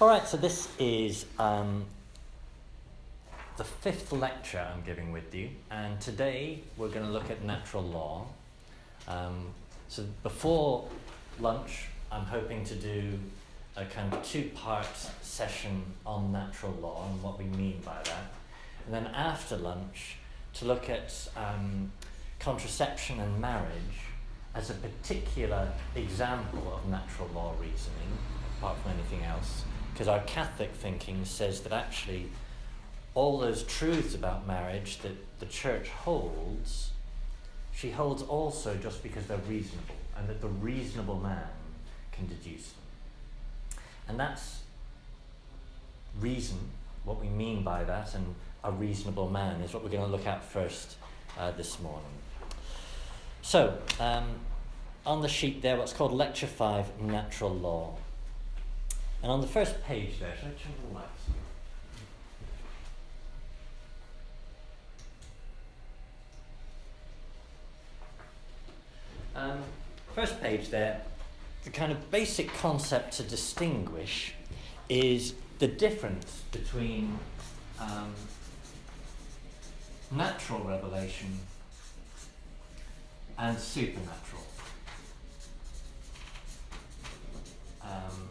All right, so this is um, the fifth lecture I'm giving with you, and today we're going to look at natural law. Um, so before lunch, I'm hoping to do a kind of two part session on natural law and what we mean by that. And then after lunch, to look at um, contraception and marriage as a particular example of natural law reasoning, apart from anything else, because our Catholic thinking says that actually all those truths about marriage that the church holds, she holds also just because they're reasonable, and that the reasonable man can deduce them. And that's reason, what we mean by that, and a reasonable man is what we're going to look at first uh, this morning. So, um, on the sheet there, what's called Lecture 5 Natural Law. And on the first page there, should I turn the lights? Um, first page there, the kind of basic concept to distinguish is the difference between um, natural revelation and supernatural. Um,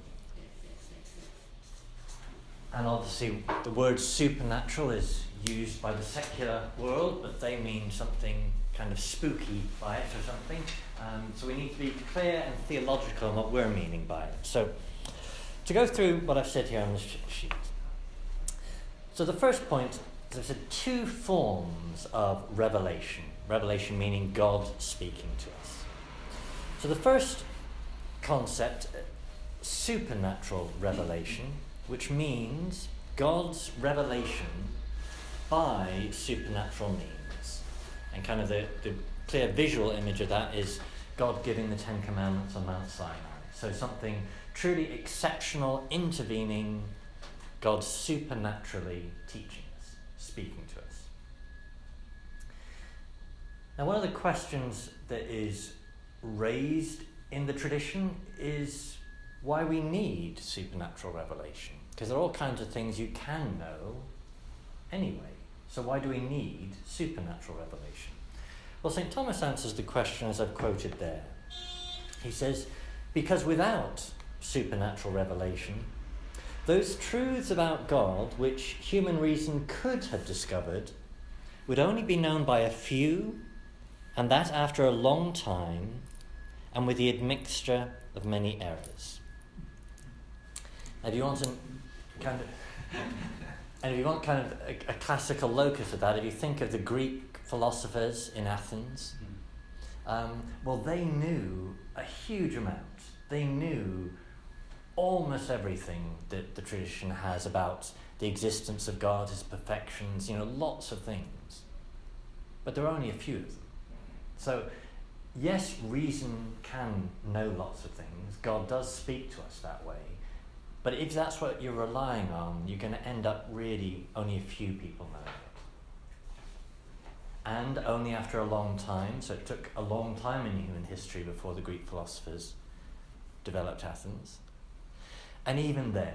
and obviously, the word supernatural is used by the secular world, but they mean something kind of spooky by it or something. Um, so we need to be clear and theological in what we're meaning by it. So, to go through what I've said here on this sheet. So, the first point there's two forms of revelation. Revelation meaning God speaking to us. So, the first concept, supernatural revelation, which means God's revelation by supernatural means. And kind of the, the clear visual image of that is God giving the Ten Commandments on Mount Sinai. So something truly exceptional, intervening, God supernaturally teaching us, speaking to us. Now, one of the questions that is raised in the tradition is why we need supernatural revelation. Because there are all kinds of things you can know anyway. So, why do we need supernatural revelation? Well, St. Thomas answers the question as I've quoted there. He says, Because without supernatural revelation, those truths about God which human reason could have discovered would only be known by a few, and that after a long time, and with the admixture of many errors. Now, if you want to kind of, and if you want kind of a, a classical locus of that, if you think of the Greek philosophers in Athens, um, well, they knew a huge amount. They knew almost everything that the tradition has about the existence of God, his perfections, you know, lots of things. But there are only a few of them. So, yes, reason can know lots of things. God does speak to us that way. But if that's what you're relying on, you're going to end up really only a few people knowing it. And only after a long time, so it took a long time in human history before the Greek philosophers developed Athens. And even then,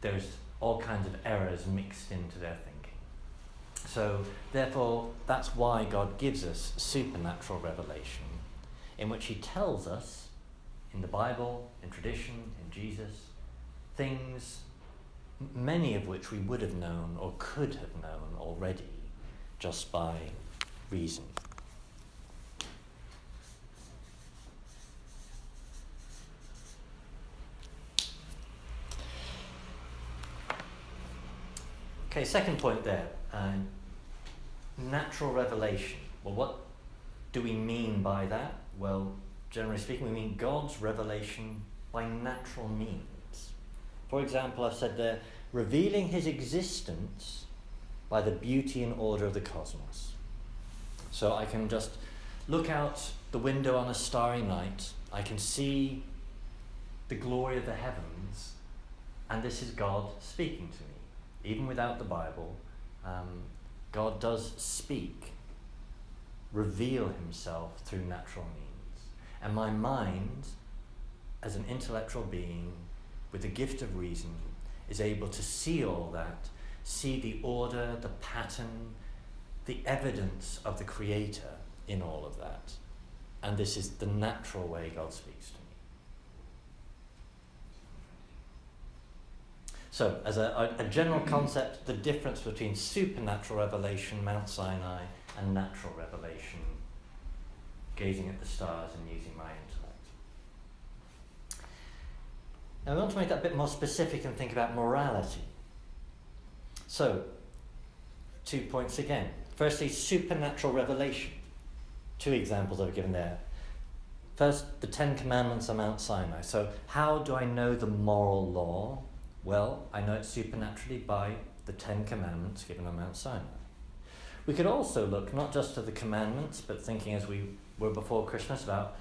there's all kinds of errors mixed into their thinking. So, therefore, that's why God gives us supernatural revelation, in which He tells us, in the Bible, in tradition, in Jesus, things, many of which we would have known or could have known already just by reason. Okay, second point there. Uh, natural revelation. Well, what do we mean by that? Well, generally speaking, we mean God's revelation by natural means. For example, I've said there, revealing his existence by the beauty and order of the cosmos. So I can just look out the window on a starry night, I can see the glory of the heavens, and this is God speaking to me even without the Bible, um, God does speak, reveal himself through natural means. And my mind, as an intellectual being with the gift of reason, is able to see all that, see the order, the pattern, the evidence of the Creator in all of that. And this is the natural way God speaks to me. So, as a, a, general concept, the difference between supernatural revelation, Mount Sinai, and natural revelation, gazing at the stars and using my intellect. Now, I want to make that a bit more specific and think about morality. So, two points again. Firstly, supernatural revelation. Two examples I've given there. First, the Ten Commandments on Mount Sinai. So, how do I know the moral law? Well, I know it supernaturally by the Ten Commandments given on Mount Sinai. We could also look not just to the commandments, but thinking as we were before Christmas about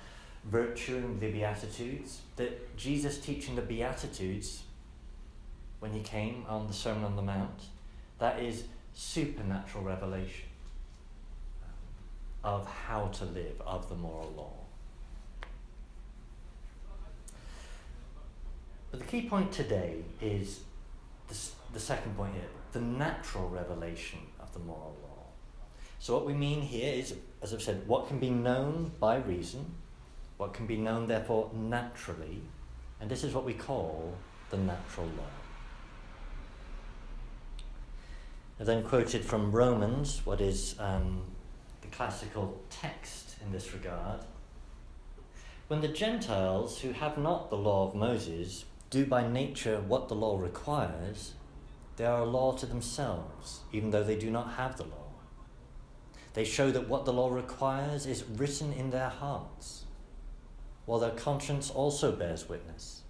virtue and the Beatitudes, that Jesus teaching the Beatitudes when he came on the Sermon on the Mount, that is supernatural revelation of how to live, of the moral law. But the key point today is the, the second point here the natural revelation of the moral law. So, what we mean here is, as I've said, what can be known by reason, what can be known, therefore, naturally, and this is what we call the natural law. I then quoted from Romans, what is um, the classical text in this regard. When the Gentiles, who have not the law of Moses, do by nature what the law requires, they are a law to themselves, even though they do not have the law. They show that what the law requires is written in their hearts, while their conscience also bears witness,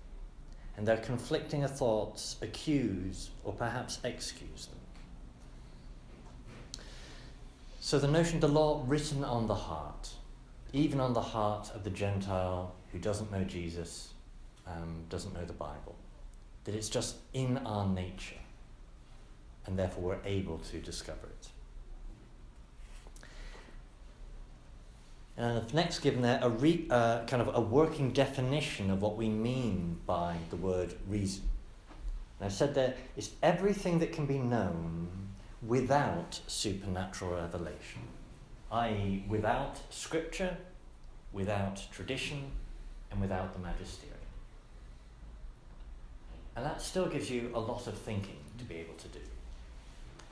and their conflicting thoughts accuse or perhaps excuse them. So the notion of the law written on the heart, even on the heart of the Gentile who doesn't know Jesus um, doesn't know the Bible. That it's just in our nature, and therefore we're able to discover it. And I've next given there a re, uh, kind of a working definition of what we mean by the word reason. And I've said there is everything that can be known without supernatural revelation, i.e., without scripture, without tradition, and without the magisterium. And that still gives you a lot of thinking to be able to do.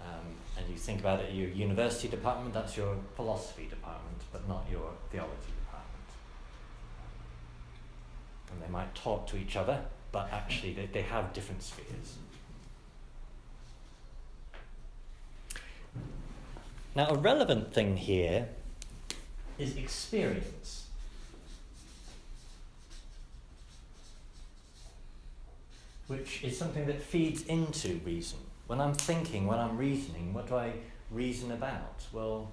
Um, and you think about it, your university department, that's your philosophy department, but not your theology department. And they might talk to each other, but actually they, they have different spheres. Now, a relevant thing here is experience. which is something that feeds into reason. When I'm thinking, when I'm reasoning, what do I reason about? Well,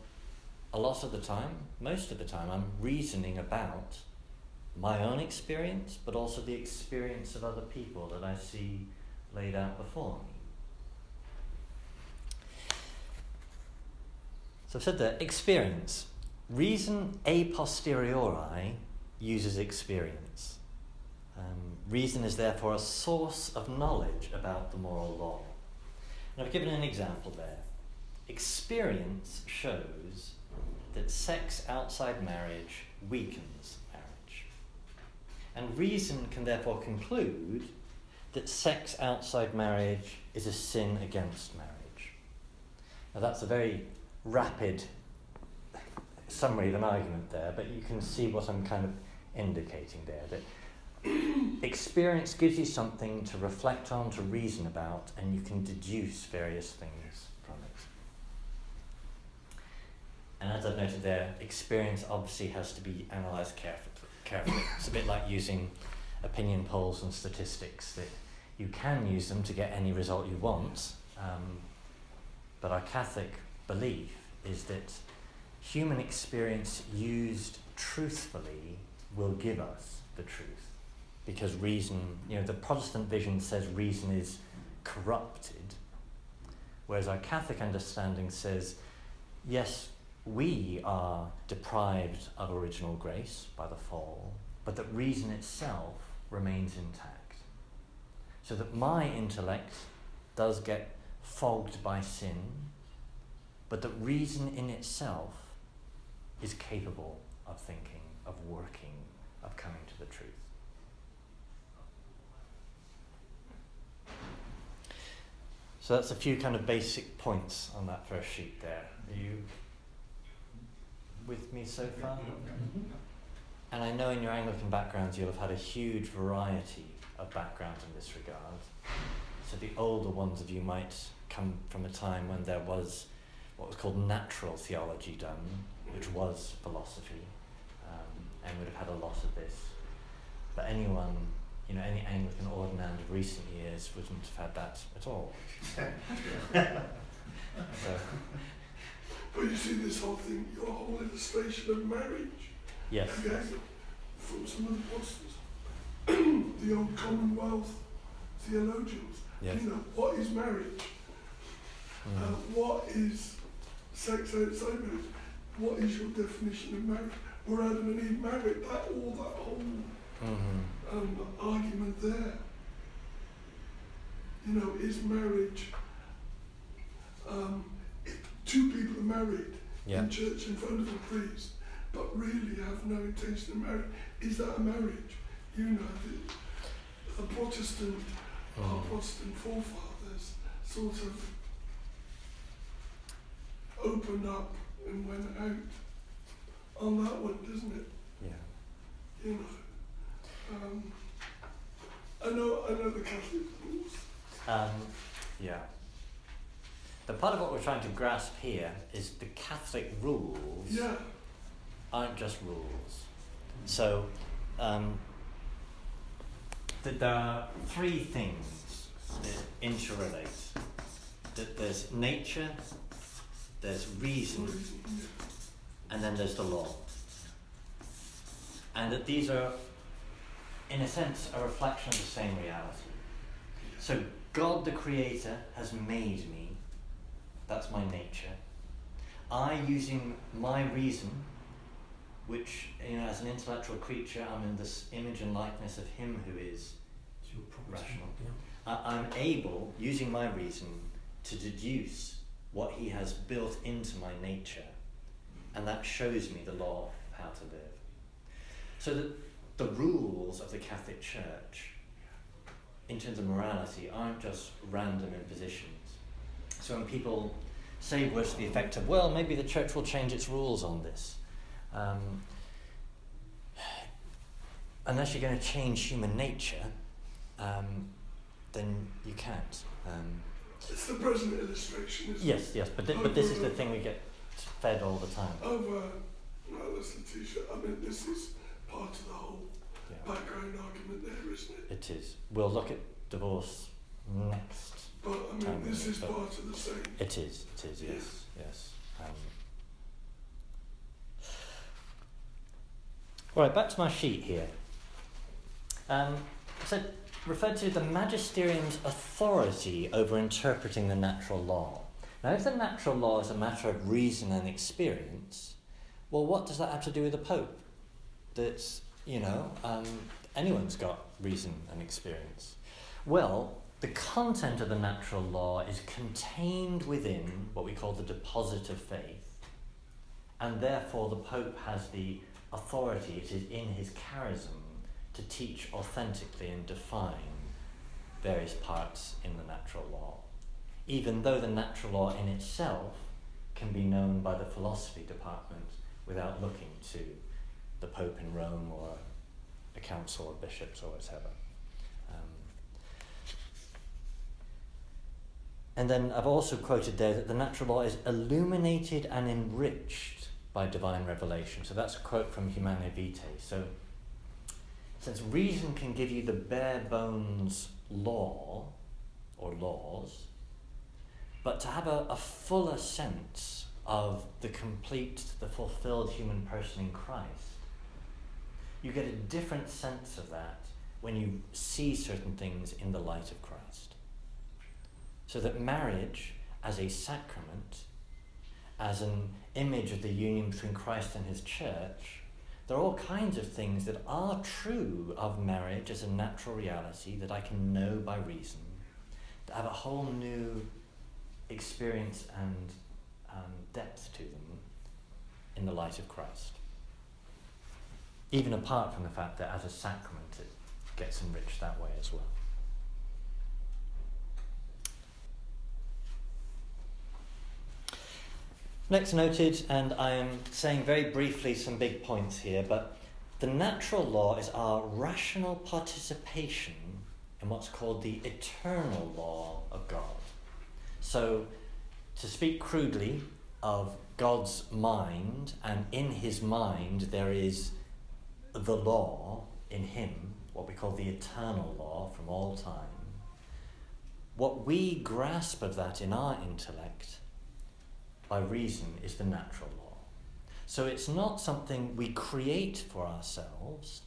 a lot of the time, most of the time, I'm reasoning about my own experience, but also the experience of other people that I see laid out before me. So I've said that experience. Reason a posteriori uses experience. Um, reason is therefore a source of knowledge about the moral law. And I've given an example there. Experience shows that sex outside marriage weakens marriage. And reason can therefore conclude that sex outside marriage is a sin against marriage. Now, that's a very rapid summary of an argument there, but you can see what I'm kind of indicating there. That experience gives you something to reflect on, to reason about, and you can deduce various things from it. And as I've noted there, experience obviously has to be analysed carefully. carefully. it's a bit like using opinion polls and statistics that you can use them to get any result you want, um, but our Catholic belief is that human experience used truthfully will give us the truth because reason, you know, the Protestant vision says reason is corrupted, whereas our Catholic understanding says, yes, we are deprived of original grace by the fall, but that reason itself remains intact. so that my intellect does get fogged by sin, but that reason in itself is capable of thinking, of working, of coming to the truth. So that's a few kind of basic points on that first sheet there. Are you with me so far? And I know in your Anglican backgrounds you'll have had a huge variety of backgrounds in this regard. So the older ones of you might come from a time when there was what was called natural theology done, which was philosophy, um, and would have had a lot of this. But anyone you know, any Anglican ordinand of recent years wouldn't have had that at all. so. But you see this whole thing, your whole illustration of marriage. Yes. Again, from some of the apostles, the old Commonwealth theologians. Yes. You know, what is marriage? Mm. Uh, what is sex outside marriage? What is your definition of marriage? Were Adam and Eve married? That all that whole mm-hmm. um, argument there. You know, is marriage, um, two people are married yeah. in church in front of a priest, but really have no intention of marriage, is that a marriage? You know, the, the Protestant, mm. our Protestant forefathers sort of opened up and went out on that one, doesn't it? Yeah. You know. Um, I know, I know the Catholic rules. Um, yeah. The part of what we're trying to grasp here is the Catholic rules yeah. aren't just rules. So, um, that there are three things that interrelate. That there's nature, there's reason, and then there's the law. And that these are in a sense, a reflection of the same reality. So, God the Creator has made me, that's my nature. I, using my reason, which, you know, as an intellectual creature, I'm in this image and likeness of Him who is rational. Yeah. I, I'm able, using my reason, to deduce what He has built into my nature, and that shows me the law of how to live. So that the rules of the Catholic Church in terms of morality aren't just random impositions. So when people say words to the effect of, well, maybe the church will change its rules on this, um, unless you're going to change human nature, um, then you can't. Um, it's the present illustration, isn't yes, it? Yes, but, th- but this is the thing we get fed all the time. Over, no, that's Laetitia. I mean, this is part of the whole yeah. background argument there, isn't it? It is. We'll look at divorce next. But I mean, this is part of the same. It is. It is. Yes. Yes. Um, all right. Back to my sheet here. Um, so referred to the magisterium's authority over interpreting the natural law. Now, if the natural law is a matter of reason and experience, well, what does that have to do with the Pope? That's you know, um, anyone's got reason and experience. Well, the content of the natural law is contained within what we call the deposit of faith, and therefore the Pope has the authority, it is in his charism, to teach authentically and define various parts in the natural law, even though the natural law in itself can be known by the philosophy department without looking to the Pope in Rome or a council of bishops or whatever. And then I've also quoted there that the natural law is illuminated and enriched by divine revelation. So that's a quote from Humanae Vitae. So since reason can give you the bare bones law or laws, but to have a, a fuller sense of the complete, the fulfilled human person in Christ, you get a different sense of that when you see certain things in the light of Christ. So that marriage as a sacrament, as an image of the union between Christ and his church, There are all kinds of things that are true of marriage as a natural reality that I can know by reason, that have a whole new experience and um, depth to them in the light of Christ. Even apart from the fact that as a sacrament it gets enriched that way as well. Next noted, and I am saying very briefly some big points here, but the natural law is our rational participation in what's called the eternal law of God. So, to speak crudely of God's mind, and in his mind there is the law in him, what we call the eternal law from all time. What we grasp of that in our intellect by reason is the natural law. So it's not something we create for ourselves,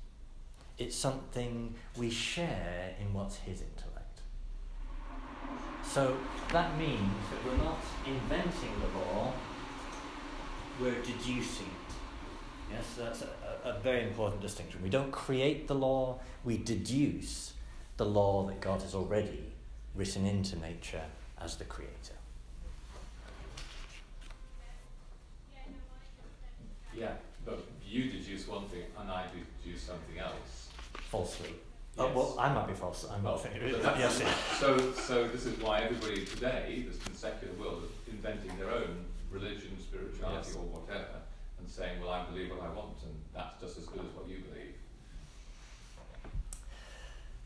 it's something we share in what's his intellect. So that means that we're not inventing the law, we're deducing it. Yes, that's a, a very important distinction. We don't create the law, we deduce the law that God has already written into nature as the creator. Yeah, but you deduce one thing and I deduce something else. Falsely. Oh, yes. Oh, well, I might be false. I'm well, not thinking. Yes, So, so this is why everybody today, this secular world, is inventing their own religion, spirituality, yes. or whatever, and saying, "Well, I believe what I want, and that's just as good as what you believe."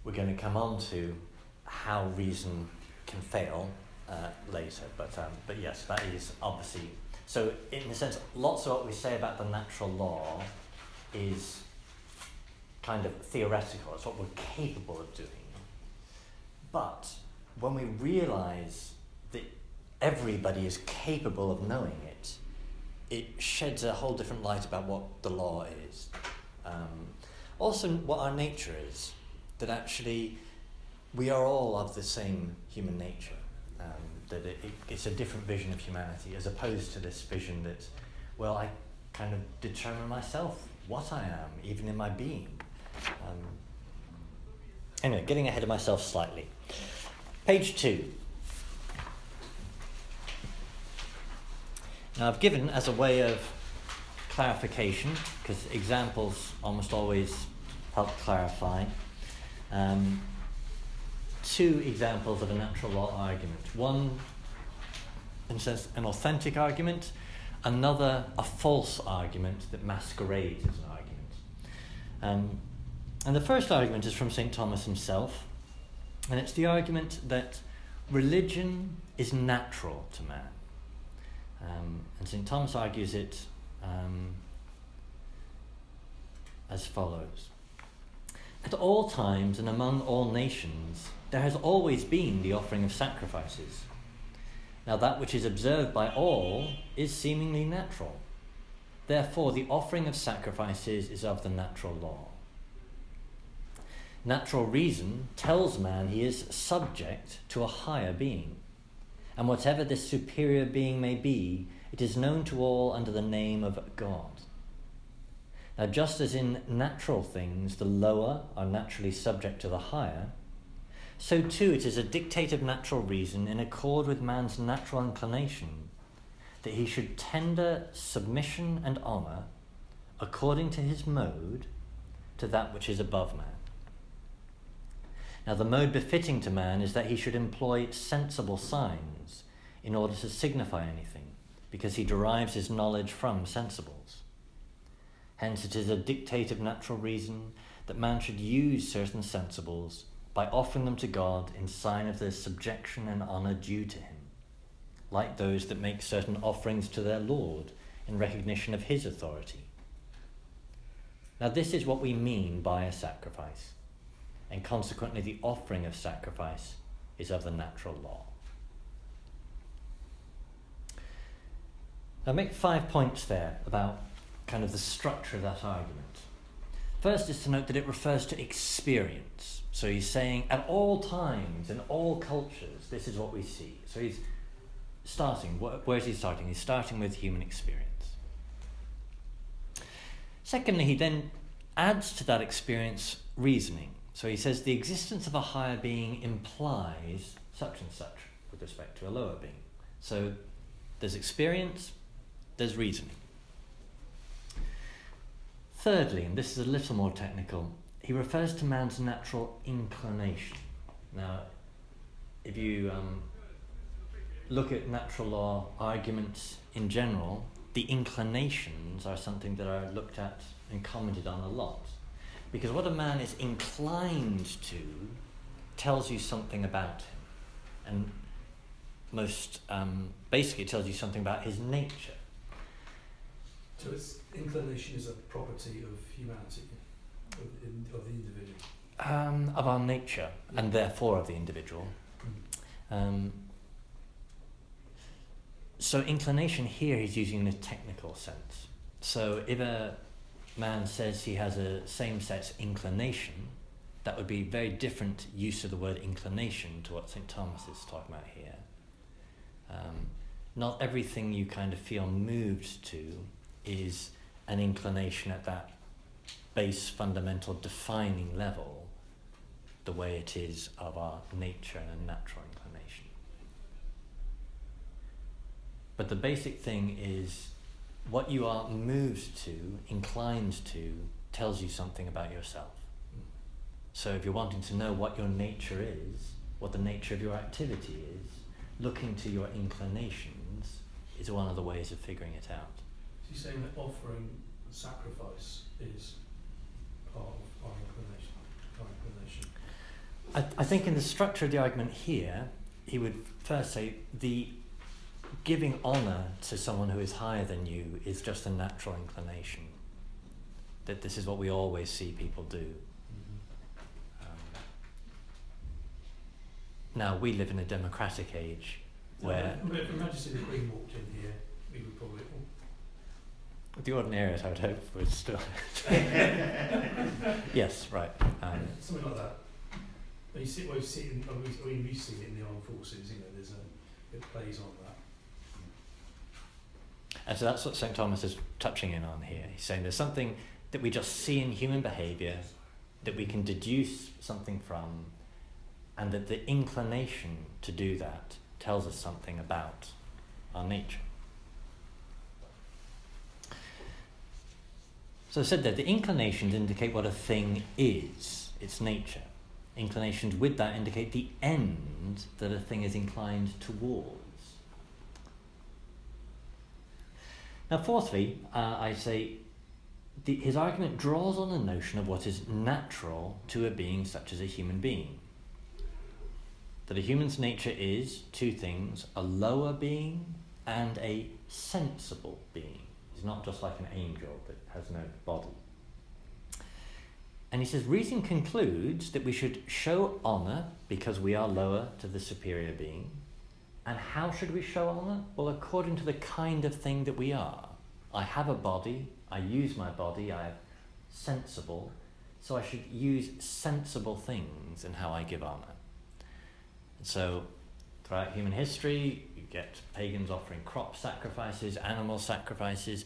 We're going to come on to how reason can fail uh, later, but um, but yes, that is obviously so, in a sense, lots of what we say about the natural law is kind of theoretical, it's what we're capable of doing. But when we realize that everybody is capable of knowing it, it sheds a whole different light about what the law is. Um, also, what our nature is, that actually we are all of the same human nature. That it, it, it's a different vision of humanity as opposed to this vision that, well, I kind of determine myself what I am, even in my being. Um, anyway, getting ahead of myself slightly. Page two. Now, I've given as a way of clarification, because examples almost always help clarify. Um, two examples of a natural law argument. One, in a sense, an authentic argument, another, a false argument that masquerades as an argument. Um, and the first argument is from St. Thomas himself, and it's the argument that religion is natural to man. Um, and St. Thomas argues it um, as follows At all times and among all nations, there has always been the offering of sacrifices. Now, that which is observed by all is seemingly natural. Therefore, the offering of sacrifices is of the natural law. Natural reason tells man he is subject to a higher being, and whatever this superior being may be, it is known to all under the name of God. Now, just as in natural things the lower are naturally subject to the higher, so too it is a dictate of natural reason in accord with man's natural inclination that he should tender submission and honour according to his mode to that which is above man. Now, the mode befitting to man is that he should employ sensible signs in order to signify anything, because he derives his knowledge from sensibles. Hence, it is a dictate of natural reason that man should use certain sensibles by offering them to God in sign of their subjection and honour due to Him, like those that make certain offerings to their Lord in recognition of His authority. Now, this is what we mean by a sacrifice, and consequently, the offering of sacrifice is of the natural law. I make five points there about kind of the structure of that argument. First is to note that it refers to experience. So he's saying, at all times, in all cultures, this is what we see. So he's starting, where is he starting? He's starting with human experience. Secondly, he then adds to that experience reasoning. So he says the existence of a higher being implies such and such with respect to a lower being. So there's experience, there's reasoning. Thirdly, and this is a little more technical, he refers to man's natural inclination. Now, if you um, look at natural law arguments in general, the inclinations are something that are looked at and commented on a lot. Because what a man is inclined to tells you something about him. And most um, basically, tells you something about his nature. So its inclination is a property of humanity, of, in, of the individual. Um, of our nature, and therefore of the individual. Mm. Um, so inclination here he's using in a technical sense. So if a man says he has a same-sex inclination, that would be very different use of the word inclination to what St. Thomas is talking about here. Um, not everything you kind of feel moved to is an inclination at that base fundamental defining level the way it is of our nature and natural inclination. But the basic thing is what you are moved to, inclined to, tells you something about yourself. So if you're wanting to know what your nature is, what the nature of your activity is, looking to your inclinations is one of the ways of figuring it out. So you're saying that offering sacrifice is of our inclination? Our inclination? I, I think in the structure of the argument here, he would first say the giving honour to someone who is higher than you is just a natural inclination. That this is what we always see people do. Mm-hmm. Um, now, we live in a democratic age where. if Majesty the Queen walked in here, we would probably. The ordinariate, I would hope, would still. yes, right. Um, Something like that. you see, well, you see I mean, we see it in the armed forces, you know, there's a, it plays on that. And so that's what St. Thomas is touching in on here. He's saying there's something that we just see in human behaviour that we can deduce something from, and that the inclination to do that tells us something about our nature. So I said that the inclinations indicate what a thing is, its nature. Inclinations with that indicate the end that a thing is inclined towards. Now, fourthly, uh, I say the, his argument draws on the notion of what is natural to a being such as a human being. That a human's nature is two things a lower being and a sensible being. He's not just like an angel that has no body. And he says, reason concludes that we should show honour because we are lower to the superior being, and how should we show honour? Well, according to the kind of thing that we are. I have a body, I use my body, I am sensible, so I should use sensible things in how I give honour. So, throughout human history, get pagans offering crop sacrifices, animal sacrifices.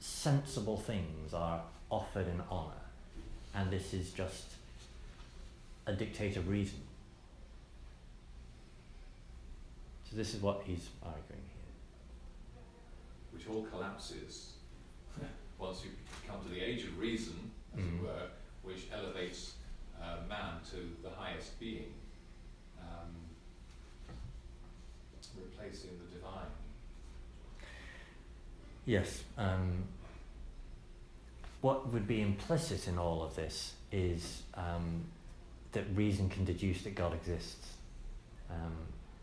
Sensible things are offered in honour, and this is just a dictate of reason. So this is what he's arguing here. Which all collapses once you come to the age of reason, as mm. it mm-hmm. were, which elevates uh, man to the highest being, um, replacing the divine. Yes. Um, what would be implicit in all of this is um, that reason can deduce that God exists. Um,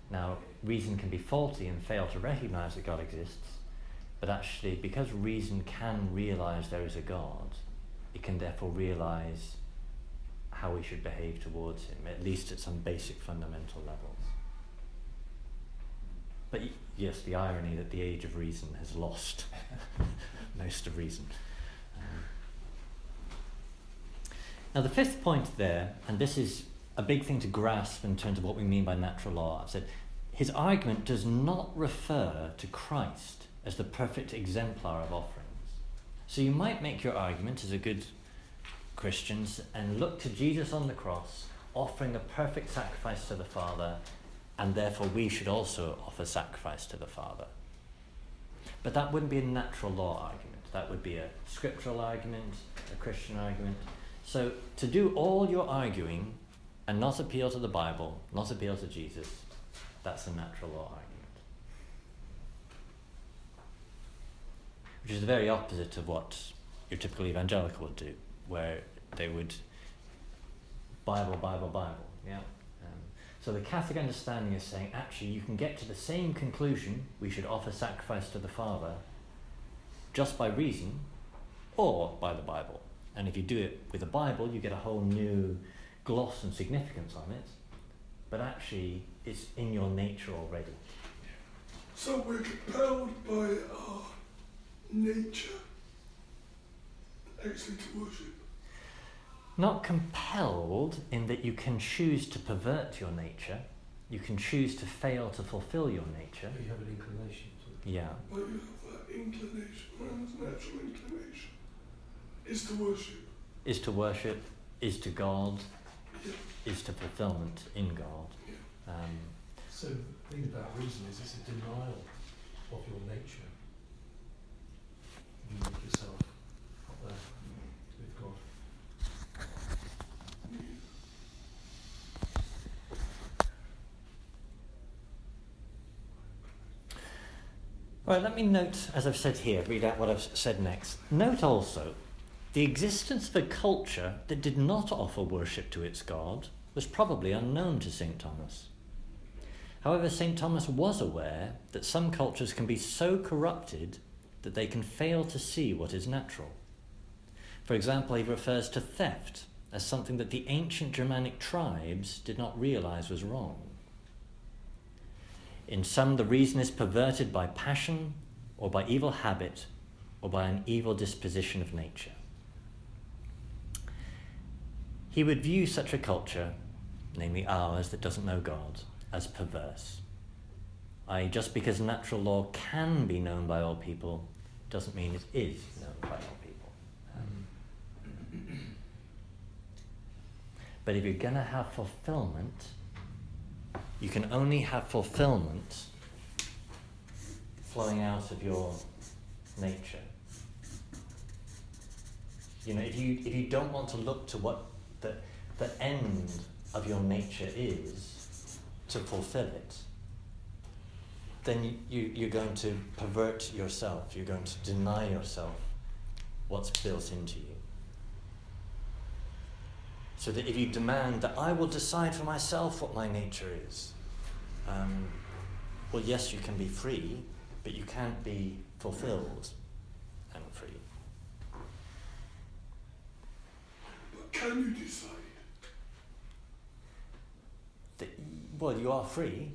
now, reason can be faulty and fail to recognize that God exists, but actually, because reason can realize there is a God, it can therefore realize how we should behave towards Him, at least at some basic fundamental levels. But yes, the irony that the age of reason has lost most of reason. Um, now, the fifth point there, and this is a big thing to grasp in terms of what we mean by natural law, I've said his argument does not refer to Christ as the perfect exemplar of offerings. So you might make your argument as a good Christian and look to Jesus on the cross, offering a perfect sacrifice to the Father, and therefore we should also offer sacrifice to the Father. But that wouldn't be a natural law argument. That would be a scriptural argument, a Christian argument. So to do all your arguing and not appeal to the Bible, not appeal to Jesus, that's a natural law argument. Which is the very opposite of what your typical evangelical would do, where they would Bible, Bible, Bible. Yeah. So the Catholic understanding is saying actually you can get to the same conclusion we should offer sacrifice to the Father just by reason or by the Bible. And if you do it with the Bible, you get a whole new gloss and significance on it. But actually, it's in your nature already. So we're compelled by our nature actually to worship. Not compelled in that you can choose to pervert your nature, you can choose to fail to fulfill your nature. You have an inclination to. Yeah. But you have that inclination, man's natural inclination, is to worship. Is to worship, is to God, Yeah. is to fulfillment in God. Yeah. Um, So the thing about reason is it's a denial of your nature. You make yourself up there with God. Right, let me note, as I've said here, read out what I've said next. Note also the existence of a culture that did not offer worship to its God was probably unknown to St. Thomas. However, St. Thomas was aware that some cultures can be so corrupted that they can fail to see what is natural. For example, he refers to theft as something that the ancient Germanic tribes did not realize was wrong. In some, the reason is perverted by passion or by evil habit or by an evil disposition of nature. He would view such a culture, namely ours that doesn't know God, as perverse. I.e., just because natural law can be known by all people doesn't mean it is known by all people. Um, but if you're going to have fulfillment, you can only have fulfillment flowing out of your nature. You know, if you if you don't want to look to what the the end of your nature is to fulfill it, then you, you, you're going to pervert yourself. You're going to deny yourself what's built into you. So that if you demand that I will decide for myself what my nature is, um, well, yes, you can be free, but you can't be fulfilled and free. But can you decide? The, well, you are free.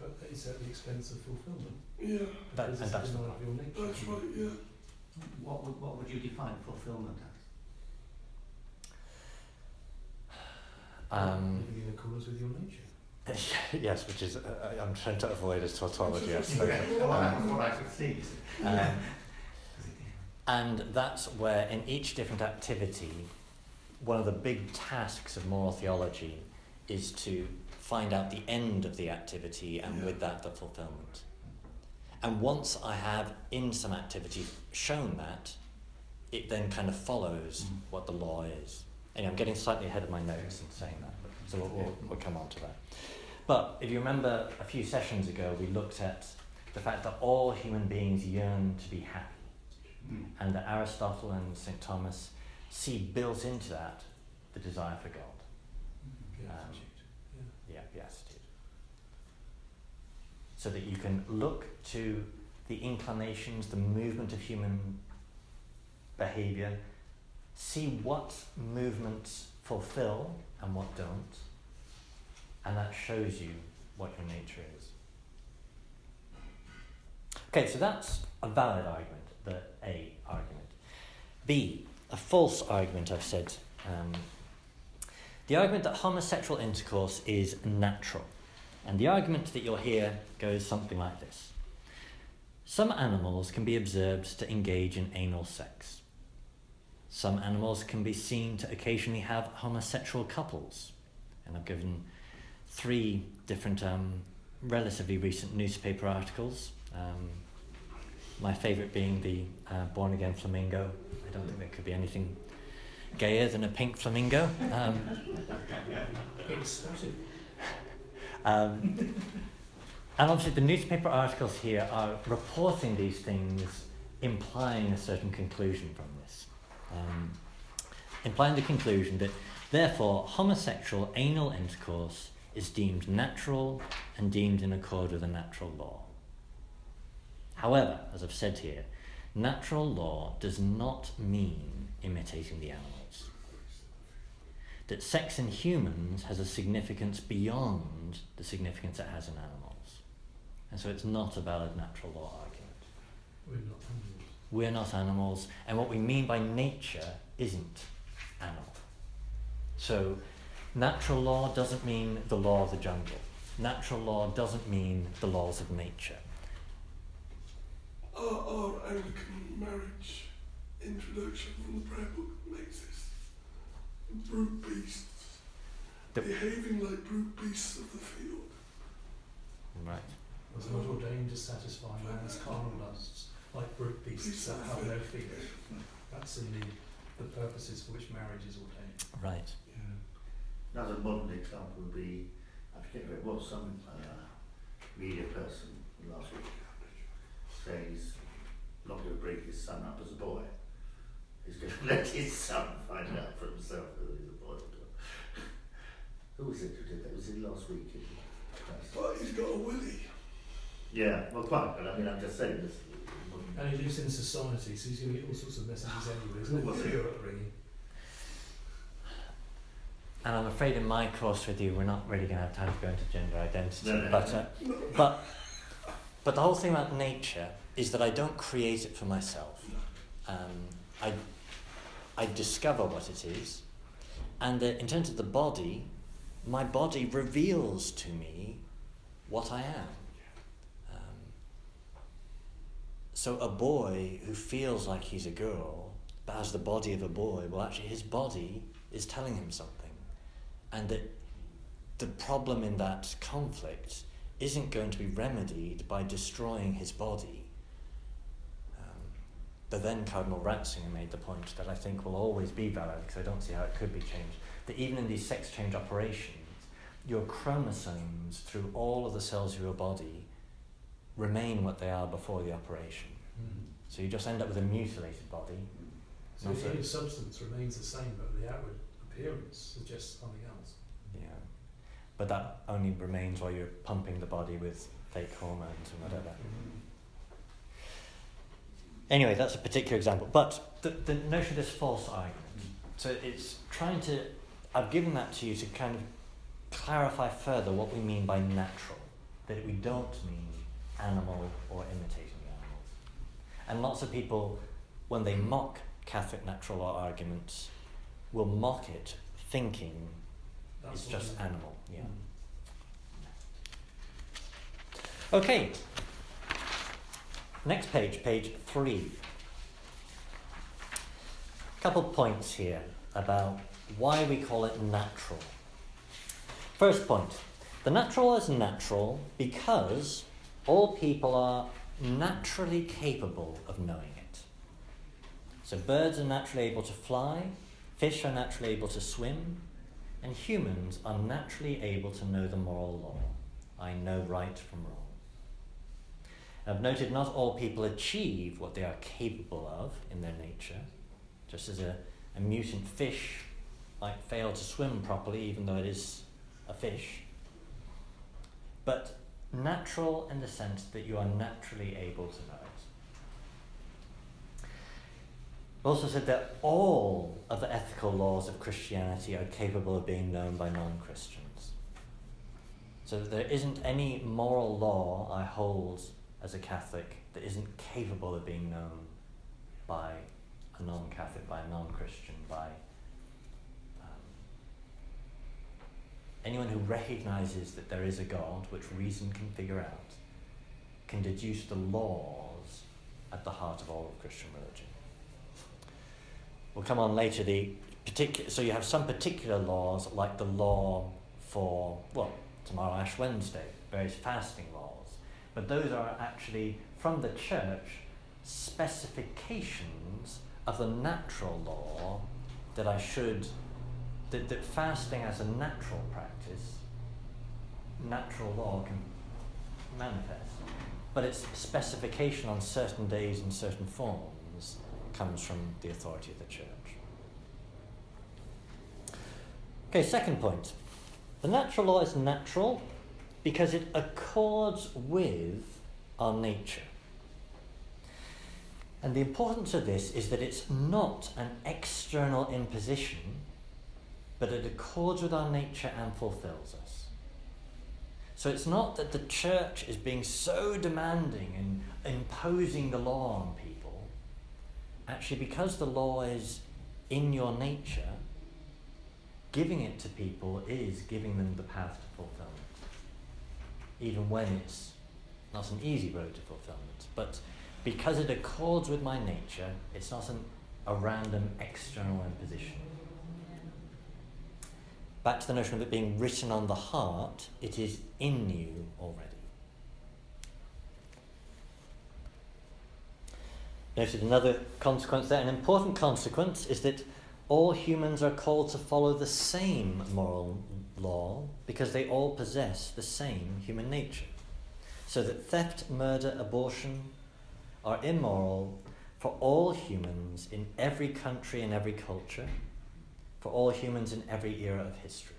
But it's at the expense of fulfillment. Yeah, That, and that's a the point. of your nature. that's right, yeah. What would, what would you define fulfillment as? Um, Living in accordance with your nature. yes, which is, uh, I'm trying to avoid a tautology. I Yeah. suppose. What I could see. Um, and that's where, in each different activity, one of the big tasks of moral theology is to find out the end of the activity and Yeah. with that the fulfillment. And once I have in some activity shown that, it then kind of follows Mhm. what the law is. And I'm getting slightly ahead of my notes in saying that, so we'll, we'll, we'll come on to that. But if you remember a few sessions ago, we looked at the fact that all human beings yearn to be happy Mm. and that Aristotle and St. Thomas see built into that the desire for God. Beatitude. Yeah. Yeah, beatitude. So that you can look to the inclinations, the movement of human behavior, see what movements fulfill and what don't, and that shows you what your nature is. Okay, so that's a valid argument, the A argument. B, a false argument, I've said. Um, the argument that homosexual intercourse is natural. And the argument that you'll hear goes something like this Some animals can be observed to engage in anal sex. Some animals can be seen to occasionally have homosexual couples. And I've given three different um, relatively recent newspaper articles. Um, my favourite being the uh, born again flamingo. I don't think there could be anything gayer than a pink flamingo. Um, um, and obviously, the newspaper articles here are reporting these things, implying a certain conclusion from this. Um, implying the conclusion that, therefore, homosexual anal intercourse is deemed natural and deemed in accord with the natural law. However, as I've said here, natural law does not mean imitating the animals. That sex in humans has a significance beyond the significance it has in animals. And so it's not a valid natural law argument. We're not animals. We're not animals, and what we mean by nature isn't animal. So, natural law doesn't mean the law of the jungle. Natural law doesn't mean the laws of nature. Our, our Anglican marriage introduction from the prayer book makes this brute beasts The- behaving like brute beasts of the field. Right. Was not ordained to satisfy man's carnal lusts, like brute beasts that have no fear. That's in the, the purposes for which marriage is ordained. Right. Another modern example would be, I forget who it was, some uh, media person last week saying he's not going to bring his son up as a boy. He's going to let his son find out for himself whether he's a boy or not. who was it who did that? Was it last week? It was- But he's got a willy. Yeah, well, quite, but I mean, I'm just saying this. And he lives in society, so he's going to get all sorts of messages anyway. There's no fear at ringing. And I'm afraid in my course with you, we're not really going to have time to go into gender identity. No, no, but, no. uh, but, but the whole thing about nature is that I don't create it for myself. Um, I, I discover what it is, and that in terms of the body, my body reveals to me what I am. Um, so a boy who feels like he's a girl but has the body of a boy, well, actually, his body is telling him something. And that the problem in that conflict isn't going to be remedied by destroying his body. Um, but then Cardinal Ratzinger made the point that I think will always be valid, because I don't see how it could be changed, that even in these sex change operations, your chromosomes through all of the cells of your body remain what they are before the operation. Hmm. So you just end up with a mutilated body. So the only substance remains the same, but the outward appearance suggests something else. Yeah. But that only remains while you're pumping the body with fake hormones and whatever. Hmm. Anyway, that's a particular example. But the, the notion of this false argument, so it's trying to, I've given that to you to kind of clarify further what we mean by natural, that we don't mean animal or imitating the animals. And lots of people, when they mock Catholic natural law arguments, will mock it thinking That's it's just animal, yeah. Mm. Okay. Next page, page three. A Couple points here about why we call it natural. First point the natural is natural because all people are naturally capable of knowing it. So, birds are naturally able to fly, fish are naturally able to swim, and humans are naturally able to know the moral law. I know right from wrong. I've noted not all people achieve what they are capable of in their nature, just as a, a mutant fish might fail to swim properly, even though it is a fish. But natural in the sense that you are naturally able to know it. Also said that all of the ethical laws of Christianity are capable of being known by non Christians. So that there isn't any moral law I hold as a Catholic that isn't capable of being known by a non Catholic, by a non Christian, by anyone who recognizes that there is a God, which reason can figure out, can deduce the laws at the heart of all of Christian religion. We'll come on later. The particular, so you have some particular laws, like the law for well tomorrow Ash Wednesday, various fasting laws, but those are actually from the church specifications of the natural law that I should that, that fasting as a natural practice, natural law can manifest. But its specification on certain days and certain forms comes from the authority of the church. Okay, second point. The natural law is natural because it accords with our nature. And the importance of this is that it's not an external imposition, but it accords with our nature and fulfills us. So it's not that the church is being so demanding and imposing the law on people. Actually, because the law is in your nature, giving it to people is giving them the path to fulfillment. Even when it's not an easy road to fulfillment. But because it accords with my nature, it's not an, a random external imposition. Back to the notion of it being written on the heart, it is in you already. Noted another consequence there. An important consequence is that all humans are called to follow the same moral law because they all possess the same human nature. So that theft, murder, abortion are immoral for all humans in every country and every culture, for all humans in every era of history.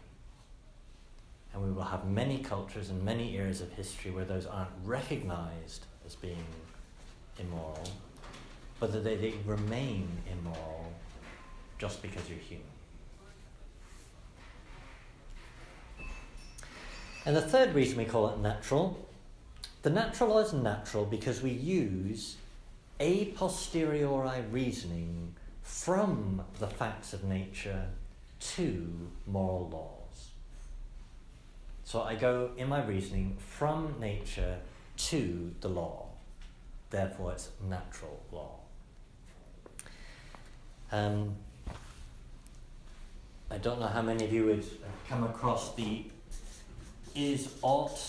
And we will have many cultures and many eras of history where those aren't recognized as being immoral, but that they, they remain immoral just because you're human. And the third reason we call it natural, the natural is natural because we use a posteriori reasoning from the facts of nature to moral laws. So I go in my reasoning from nature to the law. Therefore, it's natural law. Um, I don't know how many of you would come across the is ought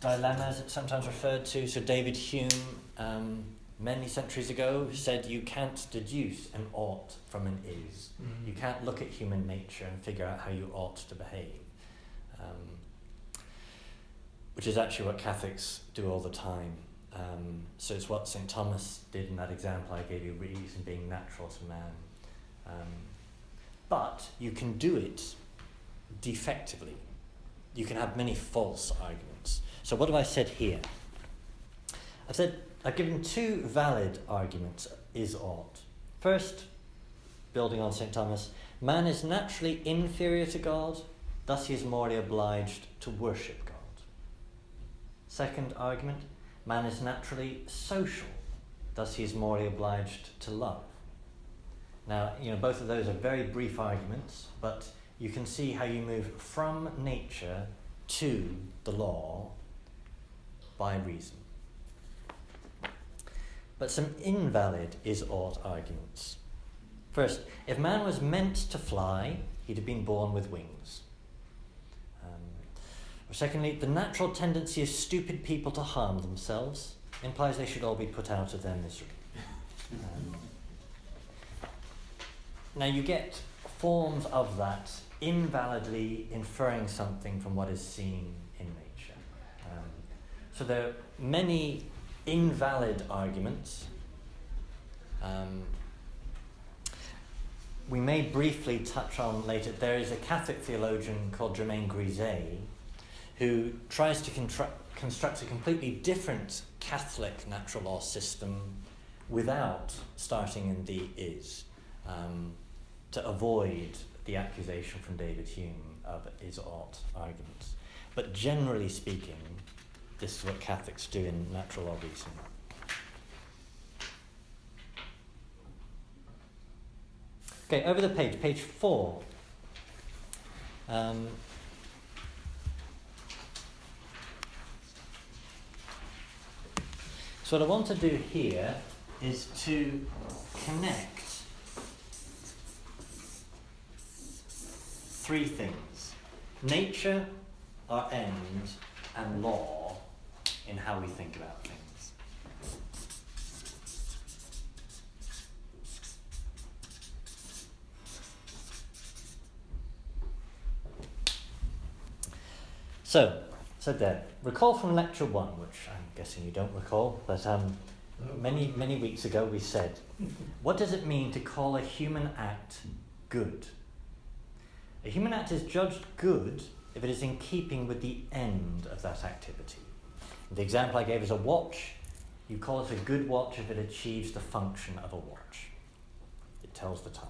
dilemma, as it's sometimes referred to. So, David Hume, um, many centuries ago, said you can't deduce an ought from an is. Mm-hmm. You can't look at human nature and figure out how you ought to behave. Um, which is actually what Catholics do all the time. Um, so it's what St. Thomas did in that example I gave you, reason being natural to man. Um, but you can do it defectively. You can have many false arguments. So, what have I said here? I've said I've given two valid arguments is ought. First, building on St. Thomas, man is naturally inferior to God, thus he is morally obliged to worship God. Second argument, man is naturally social, thus he is morally obliged to love. Now, you know, both of those are very brief arguments, but you can see how you move from nature to the law by reason. But some invalid is ought arguments. First, if man was meant to fly, he'd have been born with wings. Um, secondly, the natural tendency of stupid people to harm themselves implies they should all be put out of their misery. Um, now, you get forms of that invalidly inferring something from what is seen in nature. Um, so there are many invalid arguments. Um, we may briefly touch on later. There is a Catholic theologian called Germain Grisez who tries to construct a completely different Catholic natural law system without starting in the is um, to avoid the accusation from David Hume of is ought arguments. But generally speaking, this is what Catholics do in natural reasoning. Okay, over the page, page four. Um, So what I want to do here is to connect three things. Nature, our end, and law in how we think about things. So, so Deb, recall from lecture one, which I'm guessing you don't recall, but um, many, many weeks ago we said, what does it mean to call a human act good? A human act is judged good if it is in keeping with the end of that activity. The example I gave is a watch. You call it a good watch if it achieves the function of a watch. It tells the time.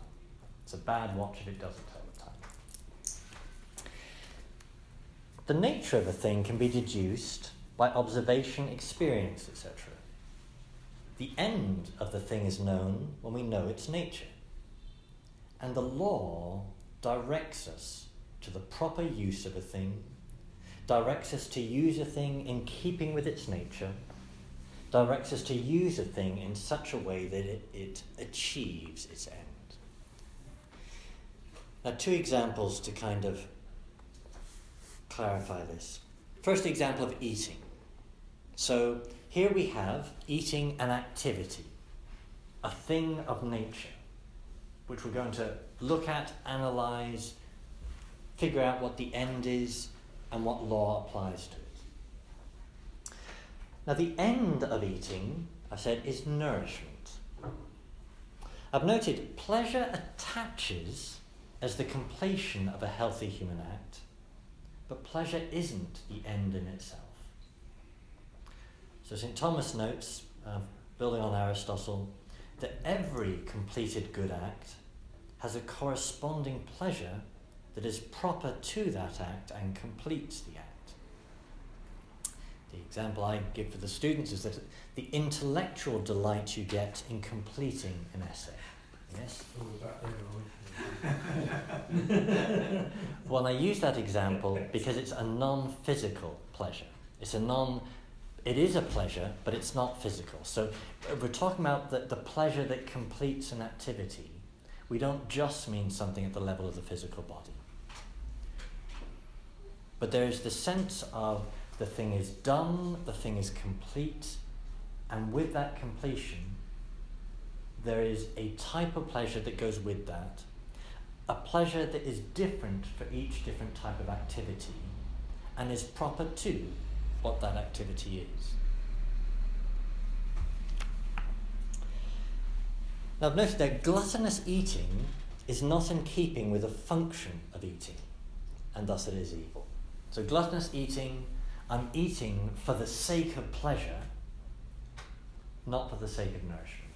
It's a bad watch if it doesn't tell the time. The nature of a thing can be deduced by observation, experience, etc. The end of the thing is known when we know its nature. And the law directs us to the proper use of a thing, directs us to use a thing in keeping with its nature, directs us to use a thing in such a way that it, it achieves its end. Now, two examples to kind of clarify this. First example of eating. So, here we have eating an activity, a thing of nature, which we're going to look at, analyze, figure out what the end is and what law applies to it. Now, the end of eating, I said, is nourishment. I've noted pleasure attaches as the completion of a healthy human act, but pleasure isn't the end in itself. So, St. Thomas notes, uh, building on Aristotle, that every completed good act has a corresponding pleasure that is proper to that act and completes the act. The example I give for the students is that the intellectual delight you get in completing an essay. Yes? well, I use that example because it's a non physical pleasure. It's a non it is a pleasure, but it's not physical. So uh, we're talking about the, the pleasure that completes an activity. We don't just mean something at the level of the physical body. But there is the sense of the thing is done, the thing is complete, and with that completion, there is a type of pleasure that goes with that, a pleasure that is different for each different type of activity and is proper to what that activity is. Now, I've noted that gluttonous eating is not in keeping with the function of eating, and thus it is evil. So, gluttonous eating, I'm eating for the sake of pleasure, not for the sake of nourishment.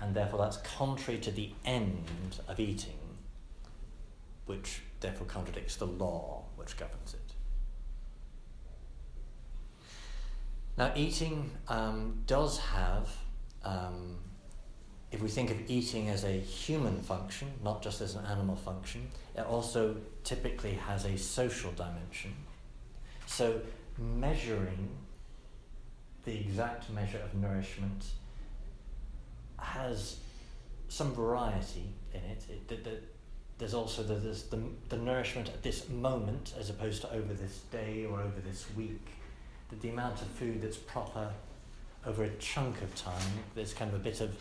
And therefore, that's contrary to the end of eating, which therefore contradicts the law which governs it. Now, eating um, does have, um, if we think of eating as a human function, not just as an animal function, it also typically has a social dimension. So, measuring the exact measure of nourishment has some variety in it. it the, the, there's also the, there's the, the nourishment at this moment as opposed to over this day or over this week. The, the amount of food that's proper over a chunk of time, there's kind of a bit of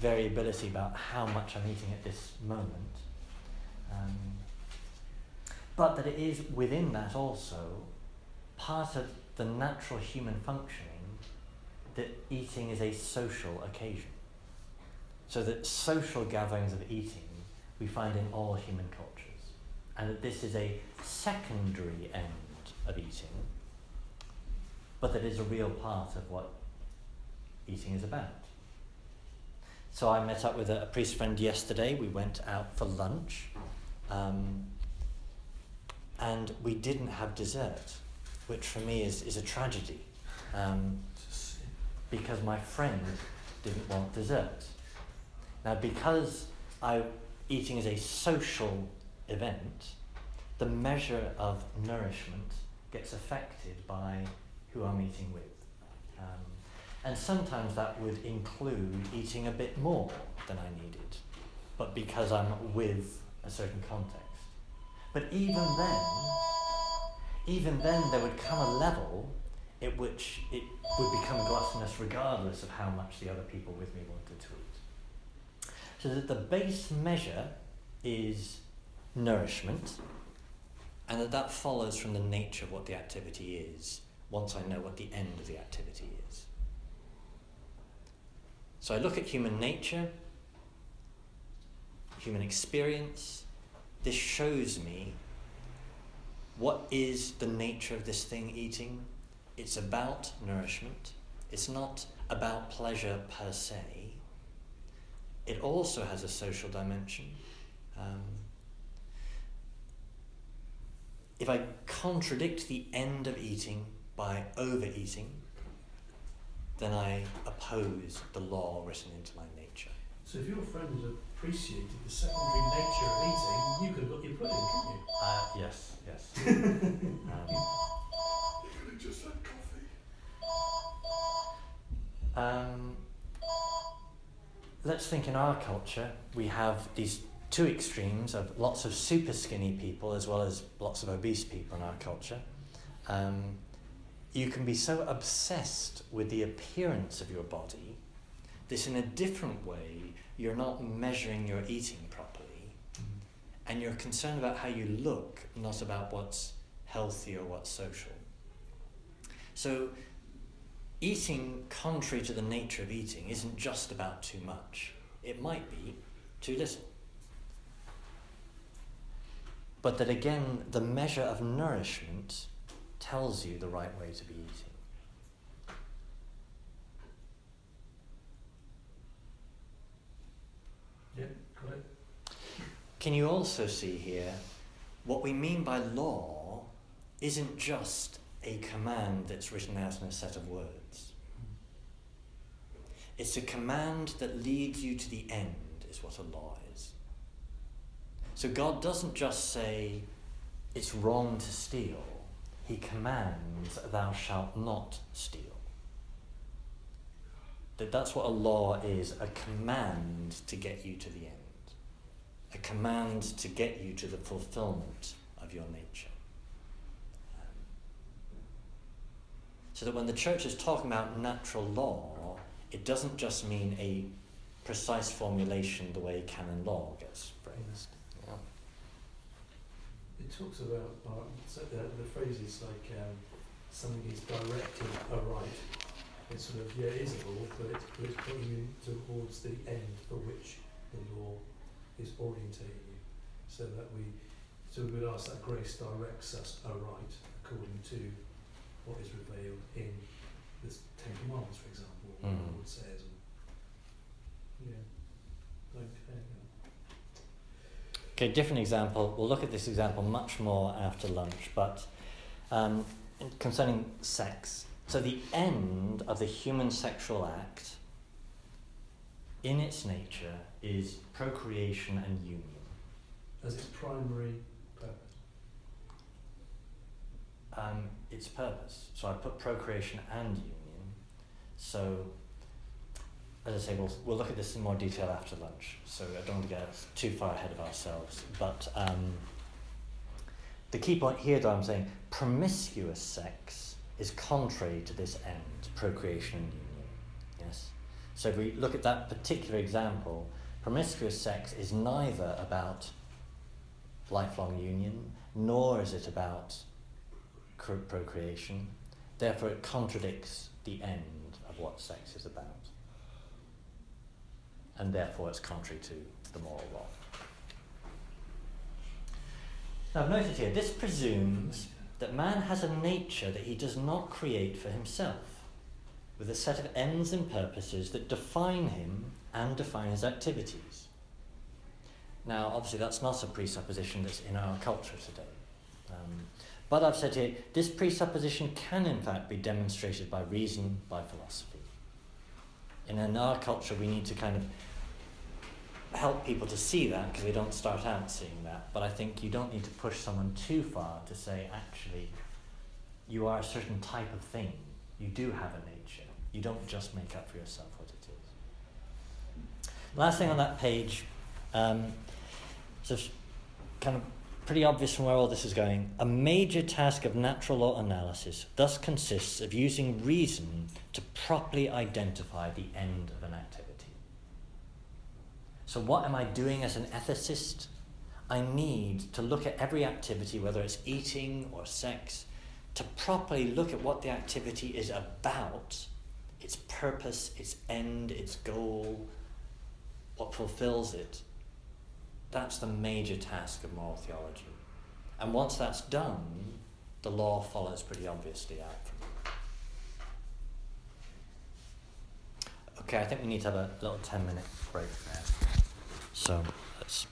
variability about how much I'm eating at this moment. Um, but that it is within that also part of the natural human functioning that eating is a social occasion. So that social gatherings of eating we find in all human cultures. And that this is a secondary end of eating, but that is a real part of what eating is about. So I met up with a, a priest friend yesterday. We went out for lunch. Um, and we didn't have dessert, which for me is, is a tragedy. Um, because my friend didn't want dessert. Now, because I, eating is a social event, the measure of nourishment gets affected by who I'm eating with. Um, and sometimes that would include eating a bit more than I needed, but because I'm with a certain context. But even then, even then, there would come a level at which it would become gluttonous regardless of how much the other people with me wanted to eat. So that the base measure is nourishment, and that that follows from the nature of what the activity is once I know what the end of the activity is. So I look at human nature, human experience. This shows me what is the nature of this thing eating. It's about nourishment. It's not about pleasure per se. It also has a social dimension. Um, if I contradict the end of eating by overeating, then I oppose the law written into my nature. So if your friend had appreciated the secondary nature of eating, you could have got your pudding, couldn't you? Uh, yes, yes. um, You could have just had coffee. um, let's think in our culture, we have these two extremes of lots of super skinny people as well as lots of obese people in our culture. Um, you can be so obsessed with the appearance of your body that in a different way you're not measuring your eating properly mm-hmm. and you're concerned about how you look, not about what's healthy or what's social. So, eating contrary to the nature of eating isn't just about too much, it might be too little. But that again, the measure of nourishment tells you the right way to be eating. Yeah. Can you also see here what we mean by law isn't just a command that's written out in a set of words. It's a command that leads you to the end, is what a law is. So God doesn't just say it's wrong to steal, He commands, Thou shalt not steal. That that's what a law is a command to get you to the end a command to get you to the fulfillment of your nature. Um, so that when the church is talking about natural law, it doesn't just mean a precise formulation the way canon law gets phrased. It talks about uh, so the, the phrase is like um, something is directed aright. It's sort of yeah, it is a law, but it's, but it's putting you towards the end for which the law is orientating you, so that we so we would ask that grace directs us aright according to what is revealed in the Ten Commandments, for example, what Mm. the Lord says. And, yeah. Okay. Okay, different example. We'll look at this example much more after lunch, but um, concerning sex. So, the end of the human sexual act, in its nature, is procreation and union. As its primary purpose. Um, its purpose. So, I put procreation and union. So, as I say, we'll, we'll look at this in more detail after lunch. So, I don't want to get too far ahead of ourselves. But um, the key point here, though, I'm saying promiscuous sex is contrary to this end, procreation and union. Yes? So if we look at that particular example, promiscuous sex is neither about lifelong union, nor is it about procreation. Therefore, it contradicts the end of what sex is about. And therefore, it's contrary to the moral law. Now, I've noted here, this presumes that man has a nature that he does not create for himself, with a set of ends and purposes that define him and define his activities. Now, obviously, that's not a presupposition that's in our culture today. Um, but I've said here, this presupposition can in fact be demonstrated by reason, by philosophy. And in our culture, we need to kind of help people to see that because they don't start out seeing that. But I think you don't need to push someone too far to say, actually, you are a certain type of thing. You do have a nature. You don't just make up for yourself what it is. Last thing on that page, um, so kind of pretty obvious from where all this is going. A major task of natural law analysis thus consists of using reason to properly identify the end of an activity. So, what am I doing as an ethicist? I need to look at every activity, whether it's eating or sex, to properly look at what the activity is about, its purpose, its end, its goal, what fulfills it. That's the major task of moral theology. And once that's done, the law follows pretty obviously out from it. Okay, I think we need to have a little 10 minute break there. So let's